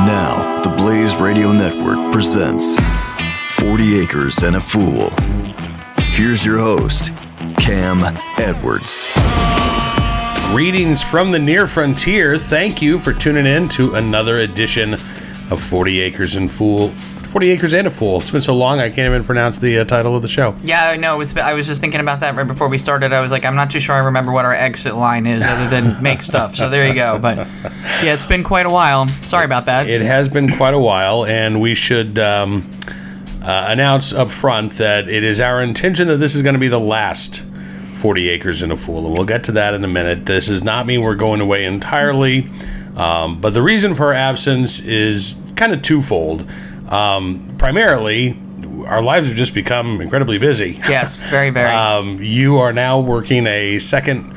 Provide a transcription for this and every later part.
And now, the Blaze Radio Network presents 40 Acres and a Fool. Here's your host, Cam Edwards. Greetings from the near frontier. Thank you for tuning in to another edition of 40 Acres and Fool. 40 Acres and a Fool. It's been so long I can't even pronounce the uh, title of the show. Yeah, no, it's. I was just thinking about that right before we started. I was like, I'm not too sure I remember what our exit line is, other than make stuff. So there you go. But yeah, it's been quite a while. Sorry about that. It has been quite a while, and we should um, uh, announce up front that it is our intention that this is going to be the last 40 Acres and a Fool, and we'll get to that in a minute. This does not mean we're going away entirely, um, but the reason for our absence is kind of twofold. Um, primarily, our lives have just become incredibly busy. yes, very, very. Um, you are now working a second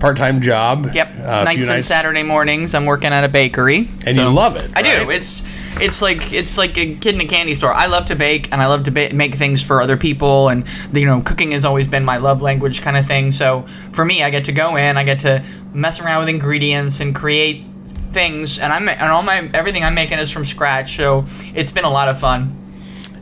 part-time job. yep. uh, nights and Saturday mornings, I'm working at a bakery. And you love it, I do. It's it's like it's like a kid in a candy store. I love to bake and I love to ba- make things for other people, and you know, cooking has always been my love language kind of thing. So for me, I get to go in, I get to mess around with ingredients and create things, and I'm and all my everything I'm making is from scratch. So it's been a lot of fun.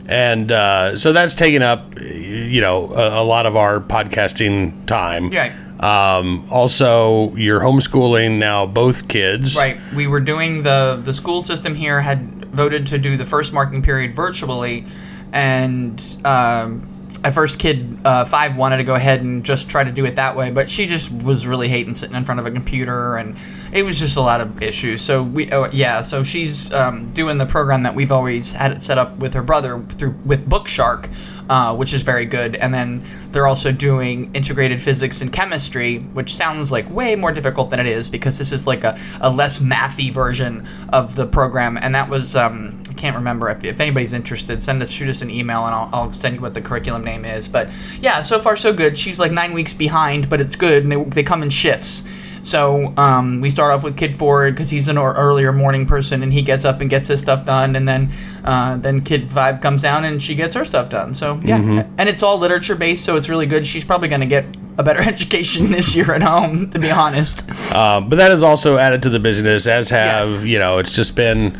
and uh, so that's taken up you know a, a lot of our podcasting time Yeah. um, also you're homeschooling now both kids Right. We were doing the the school system here had voted to do the first marking period virtually, and um, at first kid uh, five wanted to go ahead and just try to do it that way, but she just was really hating sitting in front of a computer, and it was just a lot of issues. So we oh, yeah, so she's um, doing the program that we've always had it set up with her brother through with Bookshark. Uh, which is very good. And then they're also doing integrated physics and chemistry, which sounds like way more difficult than it is because this is like a, a less mathy version of the program. And that was, um, can't remember. If, if anybody's interested, send us, shoot us an email and I'll, I'll send you what the curriculum name is. But yeah, so far so good. She's like nine weeks behind, but it's good. And they, they come in shifts. So um, we start off with Kid Ford because he's an or- earlier morning person and he gets up and gets his stuff done, and then uh, then Kid Five comes down and she gets her stuff done. So yeah, and it's all literature based, so it's really good. She's probably going to get a better education this year at home, to be honest. um, but that has also added to the business as have Yes. you know it's just been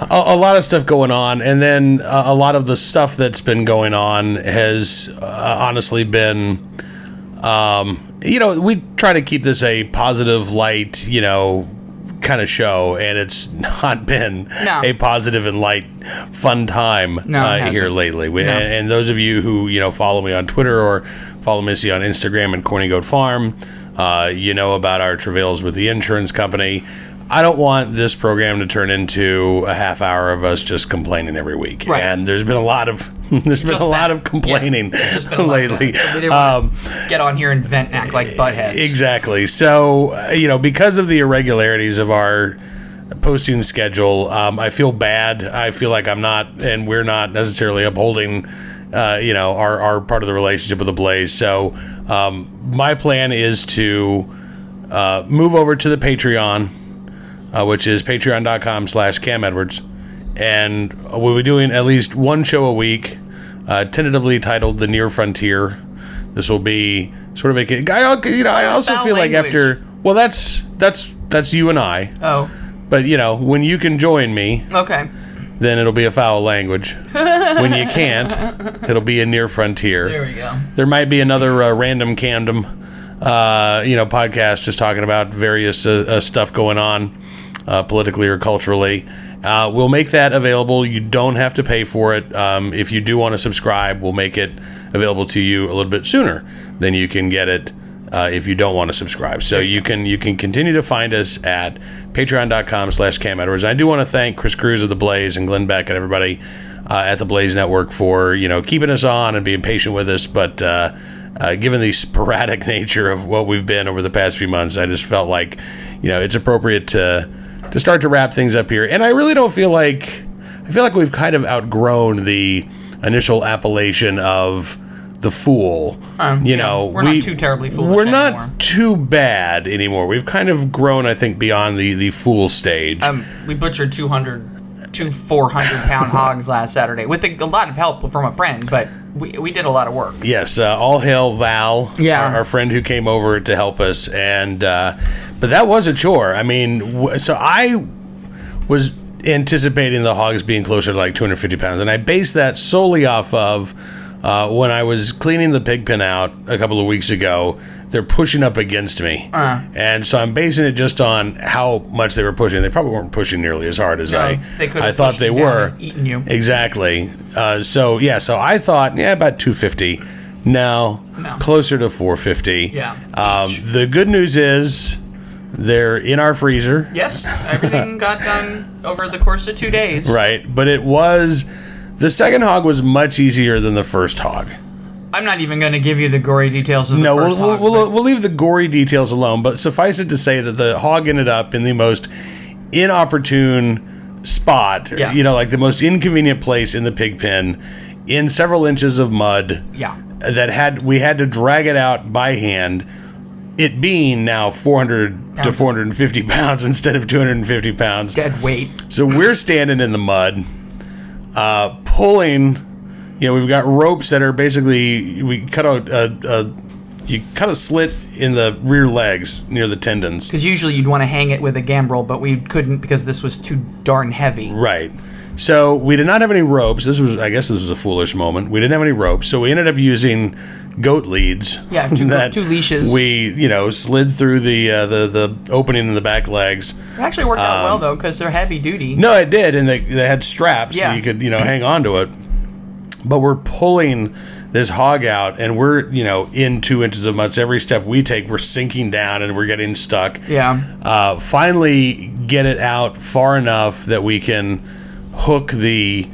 a, a lot of stuff going on and then uh, a lot of the stuff that's been going on has uh, honestly been um, you know, we try to keep this a positive light, you know, kind of show, and it's not been No. a positive and light, fun time No, uh, here lately. We, No. and, and those of you who you know follow me on Twitter or follow Missy on Instagram and Corny Goat Farm, uh, you know about our travails with the insurance company. I don't want this program to turn into a half hour of us just complaining every week. Right. And there's been a lot of there's been Just a lot that. of complaining Yeah, it's been a lot of lately. didn't Um, get on here and vent, and act like buttheads. Exactly. So, uh, you know, because of the irregularities of our posting schedule, um, I feel bad. I feel like I'm not, and we're not necessarily upholding, uh, you know, our, our part of the relationship with the Blaze. So, um, my plan is to uh, move over to the Patreon, uh, which is patreon.com slash Cam Edwards. And we'll be doing at least one show a week, uh, tentatively titled The Near Frontier. This will be sort of a, I, you know, I also foul feel like after, well, that's, that's, that's you and I. Oh, But, you know, when you can join me, okay. then it'll be a foul language. when you can't, it'll be a near frontier. There we go. There might be another uh, random candom, uh, you know, podcast just talking about various uh, uh, stuff going on uh, politically or culturally. Uh, we'll make that available. You don't have to pay for it. Um, if you do want to subscribe, we'll make it available to you a little bit sooner than you can get it uh, if you don't want to subscribe. So you can you can continue to find us at patreon.com slash Cam Edwards. I do want to thank Chris Cruz of The Blaze and Glenn Beck and everybody uh, at The Blaze Network for, you know, keeping us on and being patient with us. But uh, uh, given the sporadic nature of what we've been over the past few months, I just felt like, you know, it's appropriate to to start to wrap things up here. And I really don't feel like I feel like we've kind of outgrown the initial appellation of the fool. Um, you yeah, know, we're not too terribly foolish We're not anymore. too bad anymore. We've kind of grown, I think, beyond the the fool stage. Um, we butchered 200, two 400 pound hogs last Saturday with a, a lot of help from a friend, but we, we did a lot of work. Yes, uh, all hail Val, Yeah. our, our friend who came over to help us, and uh, but that was a chore. I mean, w- so I was anticipating the hogs being closer to like 250 pounds, and I based that solely off of uh, when I was cleaning the pig pen out a couple of weeks ago. They're pushing up against me, Uh. and so I'm basing it just on how much they were pushing. They probably weren't pushing nearly as hard as No, I I thought they were. eaten you. Exactly. Uh, so yeah, so I thought yeah about 250. Now No. closer to 450. Yeah, Um, the good news is they're in our freezer. Yes, everything got done over the course of two days. Right, but it was the second hog was much easier than the first hog. I'm not even going to give you the gory details of the No, we'll, first we'll, hog, we'll, we'll leave the gory details alone, but suffice it to say that the hog ended up in the most inopportune spot, Yeah. you know, like the most inconvenient place in the pig pen in several inches of mud yeah. that had we had to drag it out by hand. It being now 400 to 450 pounds instead of 250 pounds. Dead weight. So we're standing in the mud, uh, pulling. You know, we've got ropes that are basically we cut a, a, a you cut a slit in the rear legs near the tendons. Because usually you'd want to hang it with a gambrel, but we couldn't because this was too darn heavy. Right. So we did not have any ropes. This was, I guess, this was a foolish moment. We didn't have any ropes, so we ended up using goat leads. Yeah, two goat- two leashes. We, you know, slid through the uh, the the opening in the back legs. It actually worked out well though because they're heavy duty. Um, No, it did, and they, they had straps Yeah. so you could you know hang on to it. But we're pulling this hog out, and we're you know in two inches of mud. Every step we take, we're sinking down, and we're getting stuck. Yeah. Uh, finally, get it out far enough that we can hook the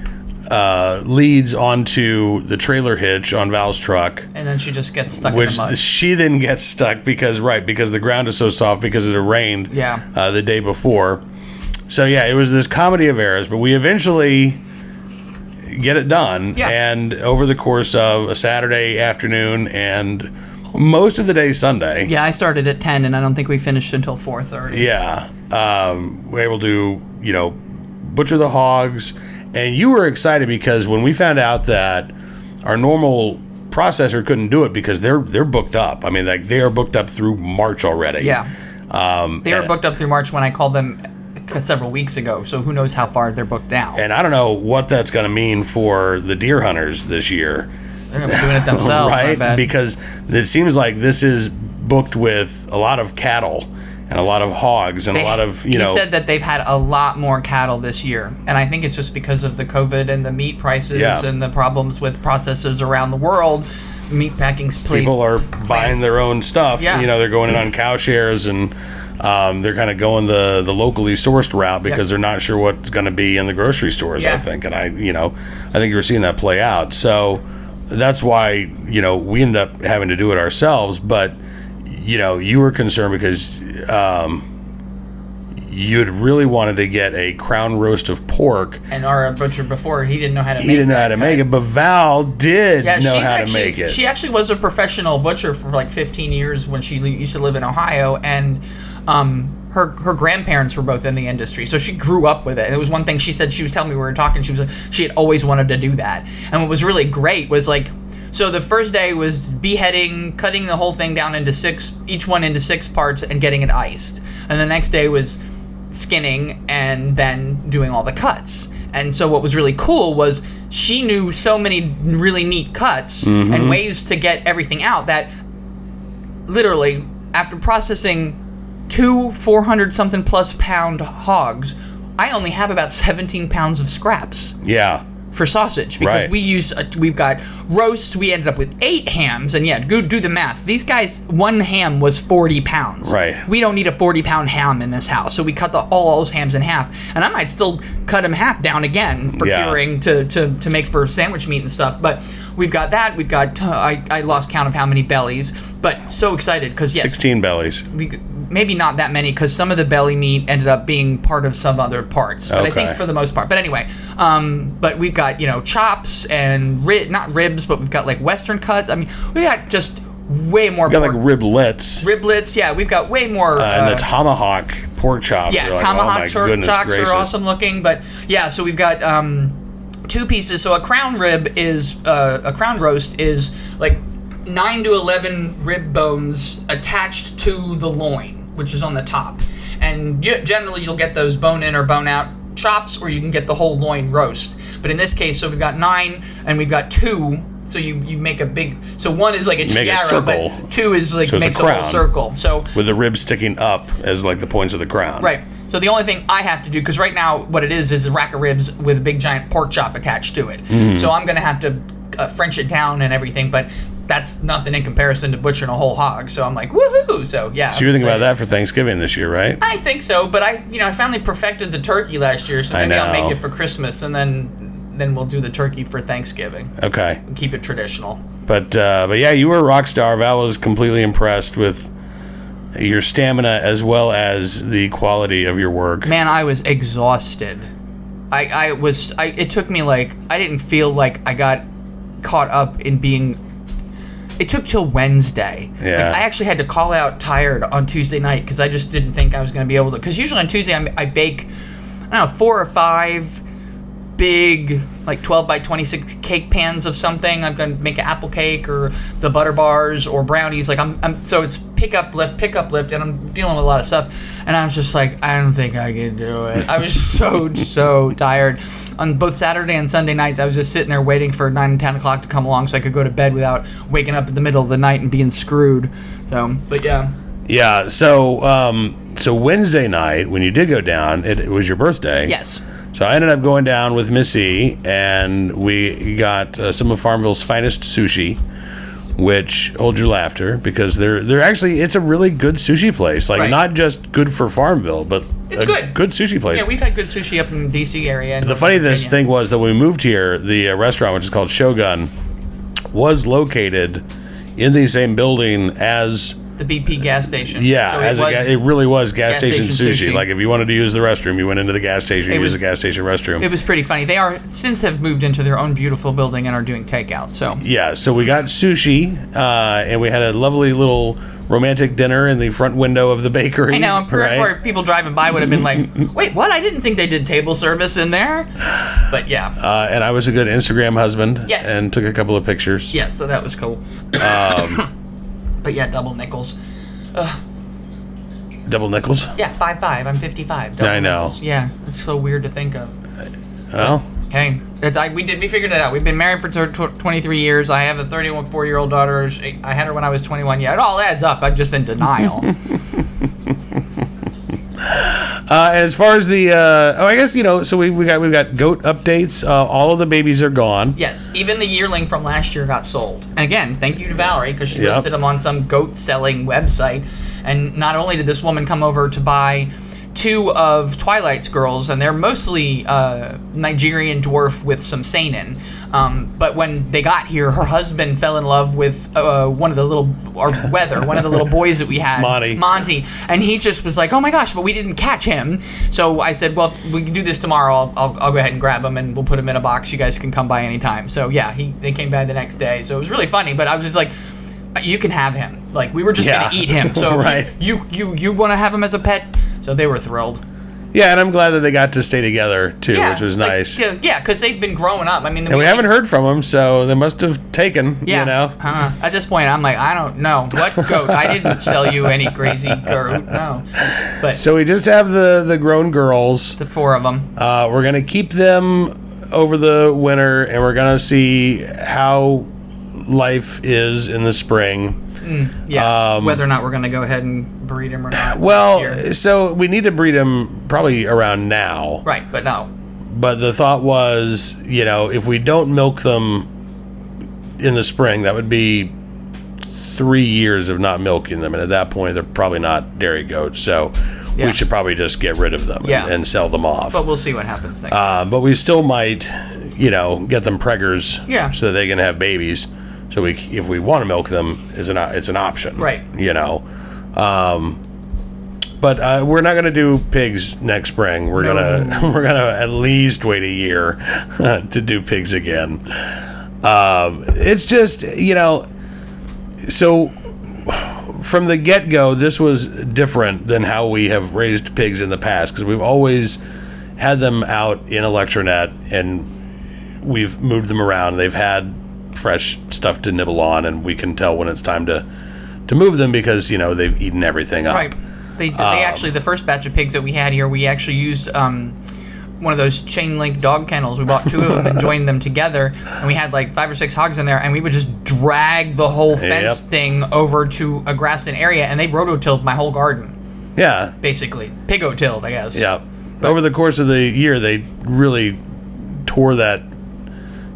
uh, leads onto the trailer hitch on Val's truck. And then she just gets stuck Which in the mud. she then gets stuck because right because the ground is so soft because it had rained Yeah. uh, the day before. So yeah, it was this comedy of errors, but we eventually get it done. Yeah. And over the course of a Saturday afternoon and most of the day Sunday, yeah, I started at 10 and I don't think we finished until 4:30. yeah, um, we're able to you know butcher the hogs, and you were excited because when we found out that our normal processor couldn't do it because they're they're booked up. I mean, like they are booked up through March already. Yeah. Um, They were booked up through March when I called them several weeks ago, so who knows how far they're booked now. and I don't know what that's going to mean for the deer hunters this year, They're going to be doing it themselves, right? Because it seems like this is booked with a lot of cattle and a lot of hogs and a lot of you he know. said that they've had a lot more cattle this year, and I think it's just because of the COVID and the meat prices Yeah. and the problems with processes around the world. Meat packing place. people are plants. buying their own stuff. Yeah. You know, they're going in on cow shares and um, they're kind of going the the locally sourced route because they're not sure what's going to be in the grocery stores. I think, and I, you know, I think you're seeing that play out. So that's why you know we ended up having to do it ourselves. But you know, you were concerned because. Um, you'd really wanted to get a crown roast of pork. And our butcher before he didn't know how to. Make it. He make didn't know how to make it, but Val did Yeah, know how actually, to make it. She actually was a professional butcher for like 15 years when she used to live in Ohio, and um, her her grandparents were both in the industry, so she grew up with it. And it was one thing she said. She was telling me we were talking. She was she had always wanted to do that, and what was really great was like. So the first day was beheading, cutting the whole thing down into six, each one into six parts, and getting it iced. And the next day was skinning and then doing all the cuts. And so what was really cool was she knew so many really neat cuts and ways to get everything out that literally after processing two 400 something plus pound hogs, I only have about 17 pounds of scraps yeah. for sausage because Right. we use uh, we've got roasts. We ended up with eight hams, and yeah, go do the math. These guys, one ham was forty pounds. Right. We don't need a forty pound ham in this house, so we cut the, all those hams in half, and I might still cut them half down again for Yeah. curing to, to to make for sandwich meat and stuff. But we've got that. We've got uh, I I lost count of how many bellies, but so excited because yes, 16 bellies. we, maybe not that many because some of the belly meat ended up being part of some other parts but i think for the most part. But anyway um, but we've got you know chops and ri- not ribs but we've got like western cuts. I mean we got just way more got like riblets. Riblets yeah we've got way more uh, and uh, the tomahawk pork chops. yeah like, tomahawk oh chor- goodness chocks gracious. are awesome looking but yeah so we've got um, two pieces. So a crown rib is uh, a crown roast is like 9 to 11 rib bones attached to the loin which is on the top and you, generally you'll get those bone in or bone out chops or you can get the whole loin roast. But in this case, so we've got nine and we've got two. So you, you make a big so one is like a Make a tiara, circle. but two is like So it's a makes a, whole circle. So with the ribs sticking up as like the points of the crown. Right. So the only thing I have to do, because right now what it is is a rack of ribs with a big giant pork chop attached to it. Mm-hmm. So I'm gonna have to uh, French it down and everything, but that's nothing in comparison to butchering a whole hog. So I'm like, woohoo! So yeah. So you're thinking about that for Thanksgiving this year, right? I think so, but I, you know, I finally perfected the turkey last year, so I maybe I'll make it for Christmas, and then then we'll do the turkey for Thanksgiving. Okay. Keep it traditional. But uh, but yeah, you were a rock star. Val was completely impressed with your stamina as well as the quality of your work. Man, I was exhausted. I, I was I it took me like I didn't feel like I got caught up in being it took till Wednesday. Yeah. Like, I actually had to call out tired on Tuesday night because I just didn't think I was going to be able to. Because usually on Tuesday I'm, I bake, I don't know, four or five big, like 12 by 26 cake pans of something. I'm going to make an apple cake or the butter bars or brownies. Like I'm, I'm so it's pick up lift, pick up lift, and I'm dealing with a lot of stuff. And I was just like, I don't think I can do it. I was so so tired. On both Saturday and Sunday nights, I was just sitting there waiting for nine and ten o'clock to come along so I could go to bed without waking up in the middle of the night and being screwed. So, but yeah, Yeah. So um, so Wednesday night when you did go down, it, it was your birthday. yes, So I ended up going down with Missy, and we got uh, some of Farmville's finest sushi, which hold your laughter because they're they're actually it's a really good sushi place. Like Right. not just good for Farmville, but It's a good. good sushi place. yeah, we've had good sushi up in the DC area. and the funny this Virginia. thing was that when we moved here, the uh, restaurant, which is called Shogun, was located in the same building as the BP gas station. yeah, so it a was, ga- it really was gas, gas station, station sushi. sushi. Like if you wanted to use the restroom, you went into the gas station, you was- used the gas station restroom. It was pretty funny. They are since have moved into their own beautiful building and are doing takeout. So Yeah, so we got sushi, uh, and we had a lovely little romantic dinner in the front window of the bakery. I know, and right? people driving by would have been like, "Wait, what? I didn't think they did table service in there." But yeah, Uh, and I was a good Instagram husband. Yes. And took a couple of pictures. yes, so that was cool. Um, but yeah, double nickels. Double nickels. Yeah, five five. I'm 55. Double I know. nickels. Yeah, it's so weird to think of. Uh, well, Hey, it's, I, we did. We figured it out. We've been married for tw- tw- 23 years. I have a 31, four year old daughter. She- I had her when I was 21. Yeah, it all adds up. I'm just in denial. uh, as far as the, uh, oh, I guess you know. So we we got we've got goat updates. Uh, all of the babies are gone. yes, even the yearling from last year got sold. And again, thank you to Valerie because she Yep. listed them on some goat selling website. And not only did this woman come over to buy two of Twilight's girls, and they're mostly uh, Nigerian dwarf with some Saanen. Um, but when they got here, her husband fell in love with uh, one of the little, or wether, one of the little boys that we had, Monty. Monty, and he just was like, "Oh my gosh!" But we didn't catch him. So I said, "Well, we can do this tomorrow. I'll, I'll, I'll go ahead and grab him, and we'll put him in a box. You guys can come by anytime." So yeah, he they came by the next day. So it was really funny. But I was just like. You can have him. Like we were just Yeah. gonna eat him. So Right. you you you want to have him as a pet? So they were thrilled. Yeah, and I'm glad that they got to stay together too, Yeah, which was like, nice. Yeah, yeah, because they've been growing up. I mean, And we haven't heard from them, so they must have taken. Yeah. You know. Uh, at this point, I'm like, I don't know what goat. I didn't sell you any crazy goat. No. But So we just have the the grown girls. the four of them. Uh, we're gonna keep them over the winter, and we're gonna see how life is in the spring. Yeah. um, whether or not we're gonna go ahead and breed him or not. Well, here. so we need to breed them probably around now. right, but no. But the thought was, you know, if we don't milk them in the spring, that would be three years of not milking them, and at that point, they're probably not dairy goats. So Yeah. we should probably just get rid of them and- Yeah. and, sell them off. But we'll see what happens next. Uh, but we still might, you know, get them preggers, Yeah. so that they can have babies. So we, if we want to milk them, is an it's an option, Right. You know, um, but uh, we're not going to do pigs next spring. We're No. gonna we're gonna at least wait a year to do pigs again. Um, it's just you know, so from the get go, this was different than how we have raised pigs in the past because we've always had them out in Electronet and we've moved them around. They've had fresh stuff to nibble on, and we can tell when it's time to to move them because you know they've eaten everything up. right. They, they um, actually the first batch of pigs that we had here, we actually used um, one of those chain link dog kennels. We bought two of them and joined them together, and we had like five or six hogs in there, and we would just drag the whole fence Yep. thing over to a grassed-in area, and they rototilled my whole garden, Yeah. basically. Pigo-tilled, I guess. Yeah. Over the course of the year, they really tore that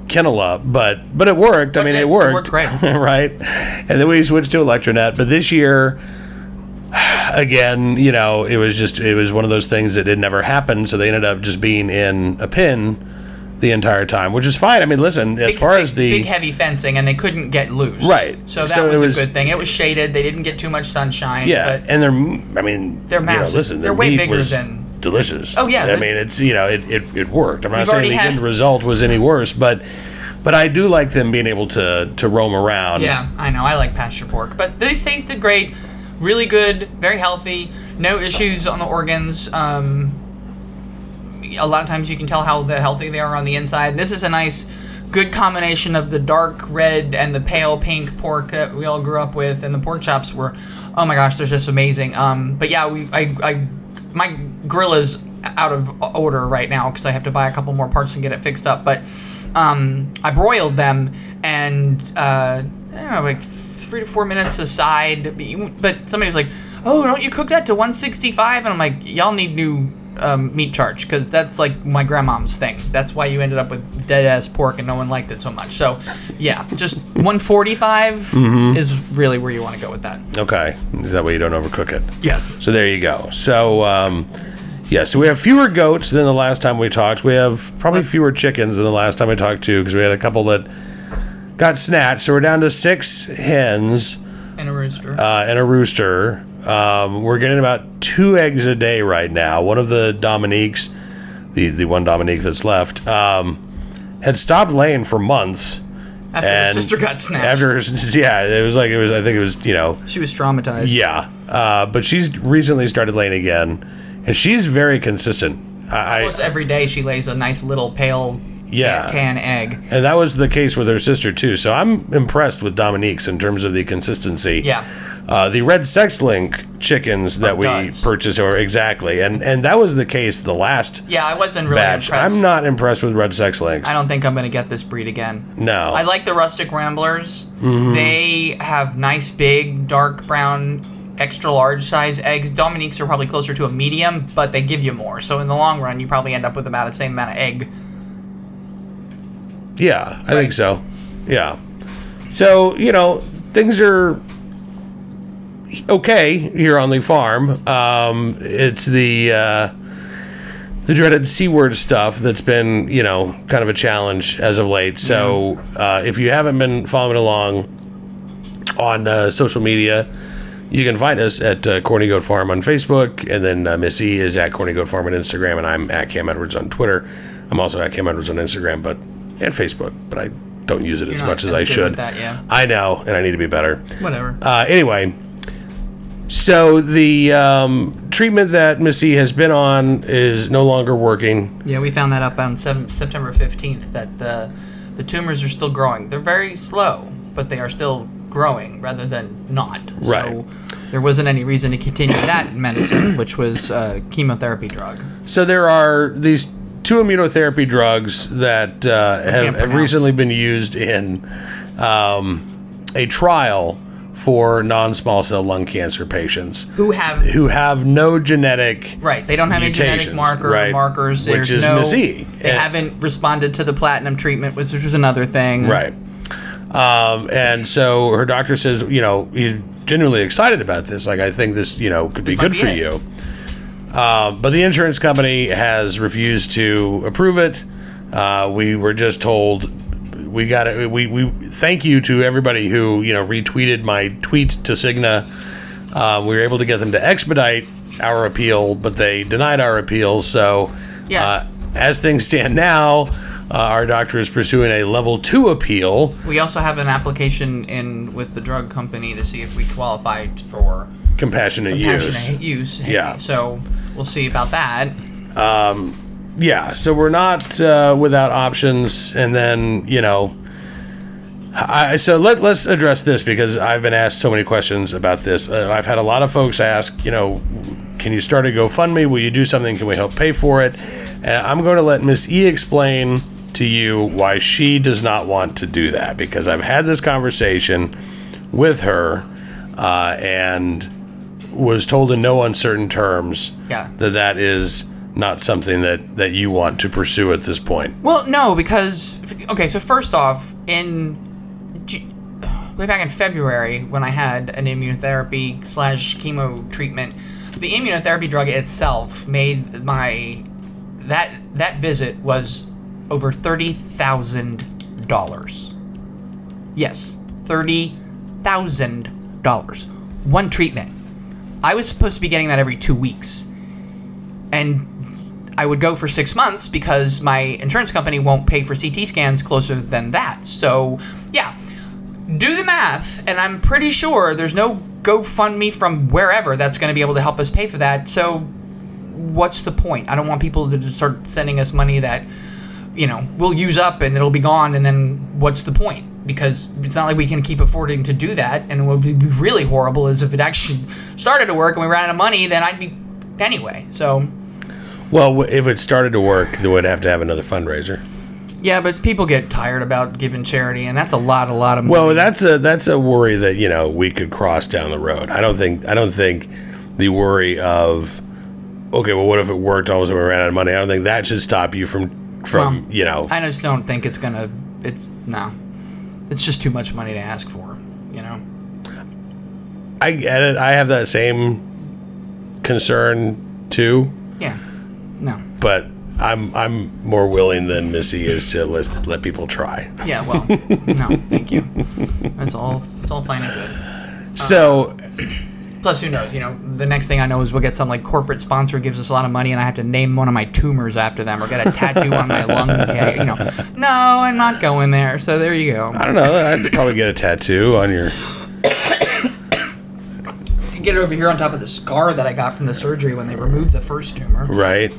kennel up, but but it worked. I mean, it- it it worked. worked great. right? And then we switched to Electronet. But this year, again, you know, it was just it was one of those things that had never happened. So they ended up just being in a pin the entire time, which is fine. I mean, listen, as Big, far big- as the big heavy fencing, and they couldn't get loose. Right. So that So was, was- a good thing. It was shaded. They didn't get too much sunshine. Yeah, and they're, I mean, They're you know, massive. listen, They're way bigger was than- delicious. Oh, yeah, I mean, it's you know, it, it, it worked. I'm not We've saying the had- end result was any worse, but but I do like them being able to to roam around. Yeah, I know. I like pasture pork, but these tasted great. Really good, very healthy. No issues on the organs. Um, a lot of times you can tell how the healthy they are on the inside. This is a nice, good combination of the dark red and the pale pink pork that we all grew up with, and the pork chops were, oh my gosh, they're just amazing. Um, but yeah, we, I, I, my grill is out of order right now because I have to buy a couple more parts and get it fixed up. But um, I broiled them and uh, I don't know, like three to four minutes aside. But somebody was like, "Oh, don't you cook that to 165?" And I'm like, "Y'all need new um, meat charge because that's like my grandmom's thing. That's why you ended up with dead ass pork and no one liked it so much. So, yeah, just 145 is really where you want to go with that. Okay, is that way you don't overcook it. Yes. So there you go. So um, yeah, so we have fewer goats than the last time we talked. We have probably fewer chickens than the last time we talked to because we had a couple that got snatched. So we're down to six hens And a rooster. uh, and a rooster. Um, we're getting about two eggs a day right now. One of the Dominiques, the the one Dominique that's left, um, had stopped laying for months. after her and sister got snatched. After, her- yeah, it was like it was. I think it was you know she was traumatized. yeah, uh, but she's recently started laying again, and she's very consistent. I, Almost every day she lays a nice little pale Yeah. tan egg. and that was the case with her sister too. So I'm impressed with Dominique's in terms of the consistency. Yeah. Uh, the red sex link chickens that we duds. purchased or exactly, and and that was the case the last Yeah, I wasn't really batch. impressed. I'm not impressed with red sex links. I don't think I'm gonna get this breed again. No. I like the rustic ramblers. Mm-hmm. They have nice, big, dark brown, extra large size eggs. Dominiques are probably closer to a medium, but they give you more. So in the long run, you probably end up with about the same amount of egg. Yeah, I Right. think so. Yeah. So, you know, things are okay here on the farm. Um, it's the uh, the dreaded C word stuff that's been, you know, kind of a challenge as of late. So, uh, if you haven't been following along on uh, social media, you can find us at uh, Corny Goat Farm on Facebook, and then uh, Missy is at Corny Goat Farm on Instagram, and I'm at Cam Edwards on Twitter. I'm also at Cam Edwards on Instagram, but and Facebook, but I don't use it as not much as as I good should. with that, yeah. I know, and I need to be better. Whatever. Uh, anyway, so the um, treatment that Missy has been on is no longer working. Yeah, we found that up on seven, September 15th that the, the tumors are still growing. They're very slow, but they are still growing rather than not. So Right. there wasn't any reason to continue that medicine, which was a chemotherapy drug. So there are these two immunotherapy drugs that uh, have, have recently been used in um, a trial for non-small cell lung cancer patients Who have who have no genetic right? They don't have any genetic Mutations, marker right, markers. which There's is no. E. They And- haven't responded to the platinum treatment, which was another thing. Right. Um, and so her doctor says, you know, he's genuinely excited about this. Like, I think this, you know, could be This might good be for it. you. Um, but the insurance company has refused to approve it. Uh, we were just told we got it. We, we thank you to everybody who, you know, retweeted my tweet to Cigna. Uh, we were able to get them to expedite our appeal, but they denied our appeal. So, Yeah. uh, as things stand now, uh, our doctor is pursuing a level two appeal. We also have an application in with the drug company to see if we qualified for compassionate, use. compassionate use. Yeah. So we'll see about that. Yeah, so we're not uh, without options, and then you know, I so let let's address this because I've been asked so many questions about this. Uh, I've had a lot of folks ask, you know, can you start a GoFundMe? Will you do something? Can we help pay for it? And I'm going to let Miss E explain to you why she does not want to do that because I've had this conversation with her uh, and was told in no uncertain terms Yeah. that that is not something that, that you want to pursue at this point. Well, no, because okay. So first off, in way back in February when I had an immunotherapy slash chemo treatment, the immunotherapy drug itself made my that that visit was over thirty thousand dollars. Yes, thirty thousand dollars. One treatment. I was supposed to be getting that every two weeks, and I would go for six months because my insurance company won't pay for CT scans closer than that. So, yeah, do the math, and I'm pretty sure there's no GoFundMe from wherever that's going to be able to help us pay for that. So, what's the point? I don't want people to just start sending us money that, you know, we'll use up and it'll be gone, and then what's the point? Because it's not like we can keep affording to do that, and what would be really horrible is if it actually started to work and we ran out of money, then I'd be anyway. So, Well, if it started to work, they would have to have another fundraiser. Yeah, but people get tired about giving charity, and that's a lot, a lot of money. Well, that's a that's a worry that you know we could cross down the road. I don't think I don't think the worry of okay, well, what if it worked? All of a sudden we ran out of money. I don't think that should stop you from from Well, you know. I just don't think it's gonna. It's no, it's just too much money to ask for. You know. I get it. I have that same concern too. No. but I'm I'm more willing than Missy is to let let people try. Yeah. Well. no. Thank you. That's all. It's all fine and good. Um, so Plus, who knows? You know, the next thing I know is we'll get some like corporate sponsor gives us a lot of money, and I have to name one of my tumors after them, or get a tattoo on my lung. You know. No, I'm not going there. So there you go. I don't know. I'd probably get a tattoo on your. Get it over here on top of the scar that I got from the surgery when they removed the first tumor. Right.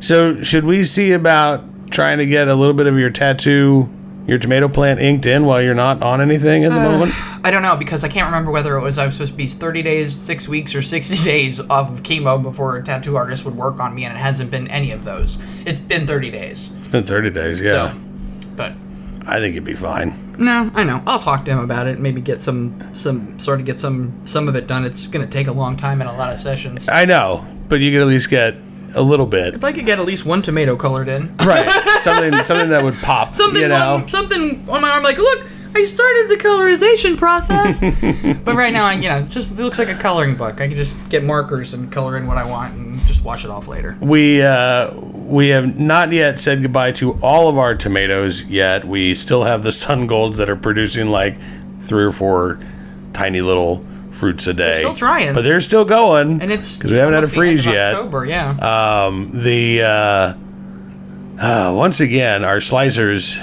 So should we see about trying to get a little bit of your tattoo, your tomato plant inked in while you're not on anything at the uh, moment? I don't know because I can't remember whether it was I was supposed to be 30 days, six weeks, or 60 days off of chemo before a tattoo artist would work on me, and it hasn't been any of those. It's been 30 days. It's been 30 days. Yeah. So, but I think it'd be fine. No, I know. I'll talk to him about it. Maybe get some, some sort of get some, some of it done. It's gonna take a long time and a lot of sessions. I know, but you can at least get a little bit. If I could get at least one tomato colored in, Right. something something that would pop, something, you know. on, something on my arm, like look. I started the colorization process, but right now, I, you know, just it looks like a coloring book. I can just get markers and color in what I want, and just wash it off later. We uh, we have not yet said goodbye to all of our tomatoes yet. We still have the sun golds that are producing like three or four tiny little fruits a day. still trying. but they're still going. And it's because we haven't had a almost the end freeze yet. October, yeah. Um, the uh, uh, once again, our slicers.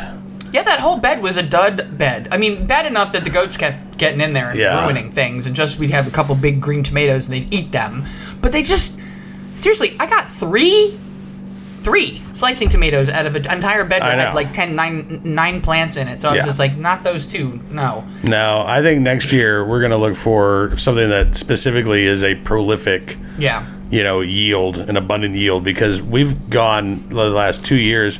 yeah, that whole bed was a dud bed. I mean, bad enough that the goats kept getting in there and Yeah. ruining things, and just we'd have a couple big green tomatoes and they'd eat them. But they just seriously, I got three, three slicing tomatoes out of an entire bed that had like 10, nine, nine plants in it. So I was Yeah. just like, not those two, no. No, I think next year we're going to look for something that specifically is a prolific, Yeah. you know, yield, an abundant yield, because we've gone the last two years.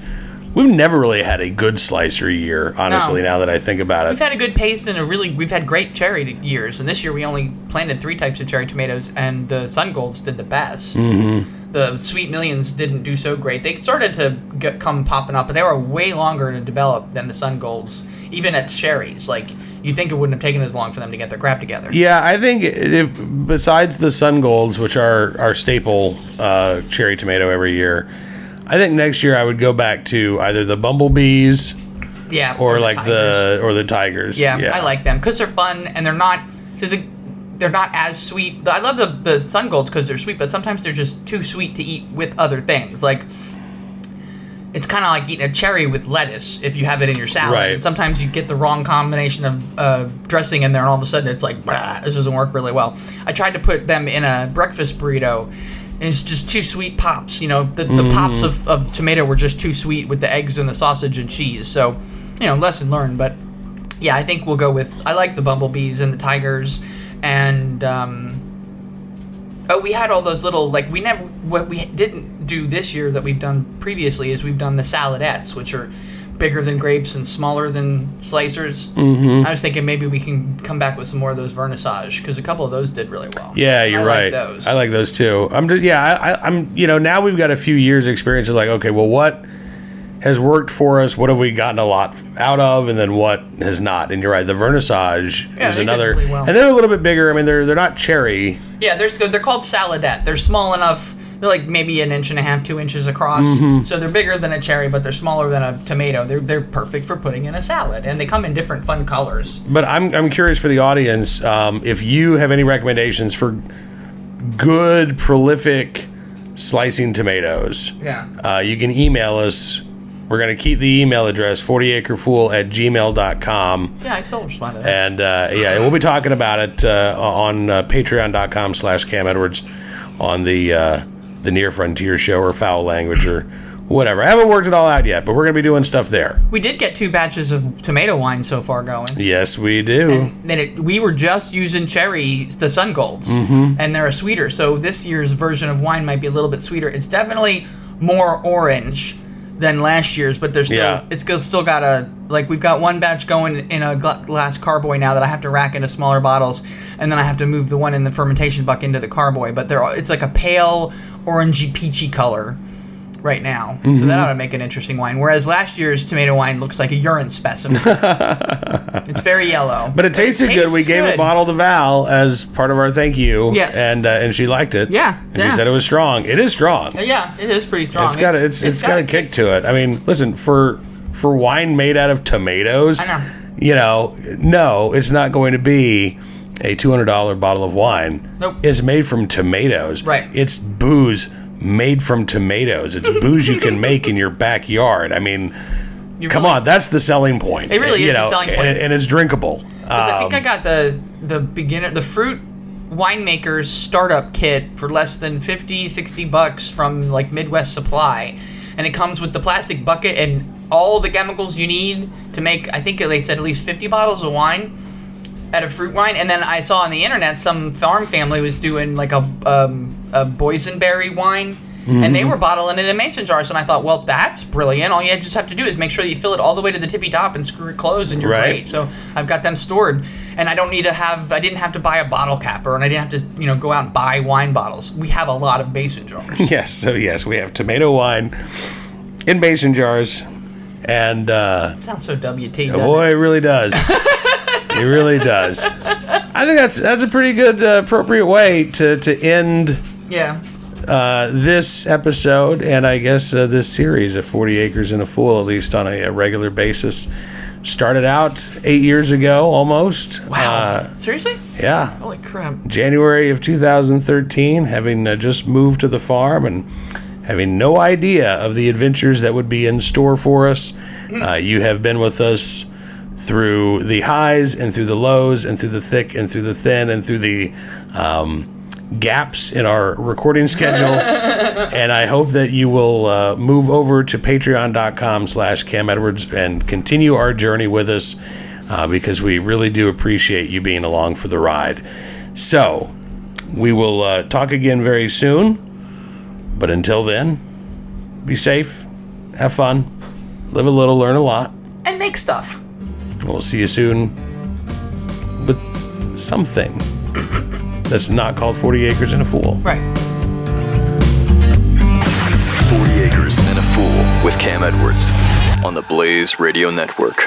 We've never really had a good slicer year, honestly. No. Now that I think about it, We've had a good pace and a really we've had great cherry years, and this year we only planted three types of cherry tomatoes, and the Sun Golds did the best. Mm-hmm. The Sweet Millions didn't do so great. They started to get, come popping up, but they were way longer to develop than the Sun Golds, even at cherries. Like you think it wouldn't have taken as long for them to get their crap together. yeah, I think if, besides the sun golds, which are our staple uh, cherry tomato every year, I think next year I would go back to either the bumblebees Yeah, or, the like tigers. the or the tigers. Yeah, I like them because they're fun and they're not. So the, they're not as sweet. I love the the sun golds because they're sweet, but sometimes they're just too sweet to eat with other things. Like it's kind of like eating a cherry with lettuce if you have it in your salad. Right. And sometimes you get the wrong combination of uh, dressing in there, and all of a sudden it's like, this doesn't work really well. I tried to put them in a breakfast burrito. It's just too sweet pops. You know, the, the pops of, of tomato were just too sweet with the eggs and the sausage and cheese. So, you know, lesson learned. But yeah, I think we'll go with. I like the bumblebees and the tigers, and um, Oh, we had all those little like we never what we didn't do this year that we've done previously is we've done the saladettes, which are bigger than grapes and smaller than slicers. Mm-hmm. I was thinking maybe we can come back with some more of those vernissage because a couple of those did really well. Yeah, you're I right. Like those. I like those too. I'm just yeah. I, I, I'm you know now we've got a few years experience of like okay, well what has worked for us? What have we gotten a lot out of, and then what has not? And you're right. The vernissage Yeah, is another, really well. and they're a little bit bigger. I mean, they're they're not cherry. Yeah, they're they're called saladette. They're small enough. They're like maybe an inch and a half, two inches across. Mm-hmm. So they're bigger than a cherry, but they're smaller than a tomato. They're they're perfect for putting in a salad, and they come in different fun colors. But I'm I'm curious for the audience um, if you have any recommendations for good prolific slicing tomatoes. Yeah. Uh, you can email us. We're going to keep the email address 40acrefool at gmail.com. Yeah, I still respond to that. And uh, yeah, we'll be talking about it uh, on uh, patreon.com slash Cam Edwards on the uh, the Near Frontier Show or Foul Language or whatever. I haven't worked it all out yet, but we're going to be doing stuff there. We did get two batches of tomato wine so far going. Yes, we do. Then it, we were just using cherry, the Sun Golds, Mm-hmm. and they're sweeter. So this year's version of wine might be a little bit sweeter. It's definitely more orange than last year's, but there's still Yeah. it's still got a like we've got one batch going in a gla- glass carboy now that I have to rack into smaller bottles, and then I have to move the one in the fermentation buck into the carboy. But they're it's like a pale orangey peachy color right now, so Mm-hmm. that ought to make an interesting wine. Whereas last year's tomato wine looks like a urine specimen. it's very yellow, But it tasted good. We gave a good. bottle to Val as part of our thank you. Yes. and uh, and she liked it. Yeah, and she said it was strong. It is strong. Yeah, it is pretty strong. It's got a, it's, it's got a kick to it. I mean, listen for for wine made out of tomatoes. I know. You know, no, it's not going to be a two hundred dollar bottle of wine. Nope. It's made from tomatoes. Right. It's booze made from tomatoes. It's booze you can make in your backyard. I mean, You come really- on, that's the selling point. It really you is the selling and point. it- and it's drinkable. 'Cause I think I Um, got the the beginner the fruit winemaker's startup kit for less than 50 60 bucks from like Midwest Supply and it comes with the plastic bucket and all the chemicals you need to make I think they said at least 50 bottles of wine at a fruit wine and then I saw on the internet some farm family was doing like a um, a boysenberry wine and they were bottling it in mason jars and I thought well that's brilliant all you just have to do is make sure that you fill it all the way to the tippy top and screw it closed and you're Right. great so I've got them stored, and I don't need to have. I didn't have to buy a bottle capper, and I didn't have to, you know, go out and buy wine bottles. We have a lot of mason jars. Yes, so yes, we have tomato wine in mason jars, and uh, It sounds so WT. oh boy, it? it really does. it really does. I think that's that's a pretty good, uh, appropriate way to to end Yeah. uh, this episode, and I guess uh, this series of Forty Acres and a Fool, at least on a, a regular basis. Started out eight years ago, almost. Wow. Uh, Seriously? yeah. Holy crap. January of 2013, having uh, just moved to the farm and having no idea of the adventures that would be in store for us. Uh, you have been with us through the highs and through the lows and through the thick and through the thin and through the um, gaps in our recording schedule. and I hope that you will uh, move over to patreon.com slash Cam Edwards and continue our journey with us uh, because we really do appreciate you being along for the ride. So, we will uh, talk again very soon. But until then, be safe, have fun, live a little, learn a lot. And make stuff. We'll see you soon with something that's not called 40 Acres and a Fool. Right. 40 Acres and a Fool with Cam Edwards on the Blaze Radio Network.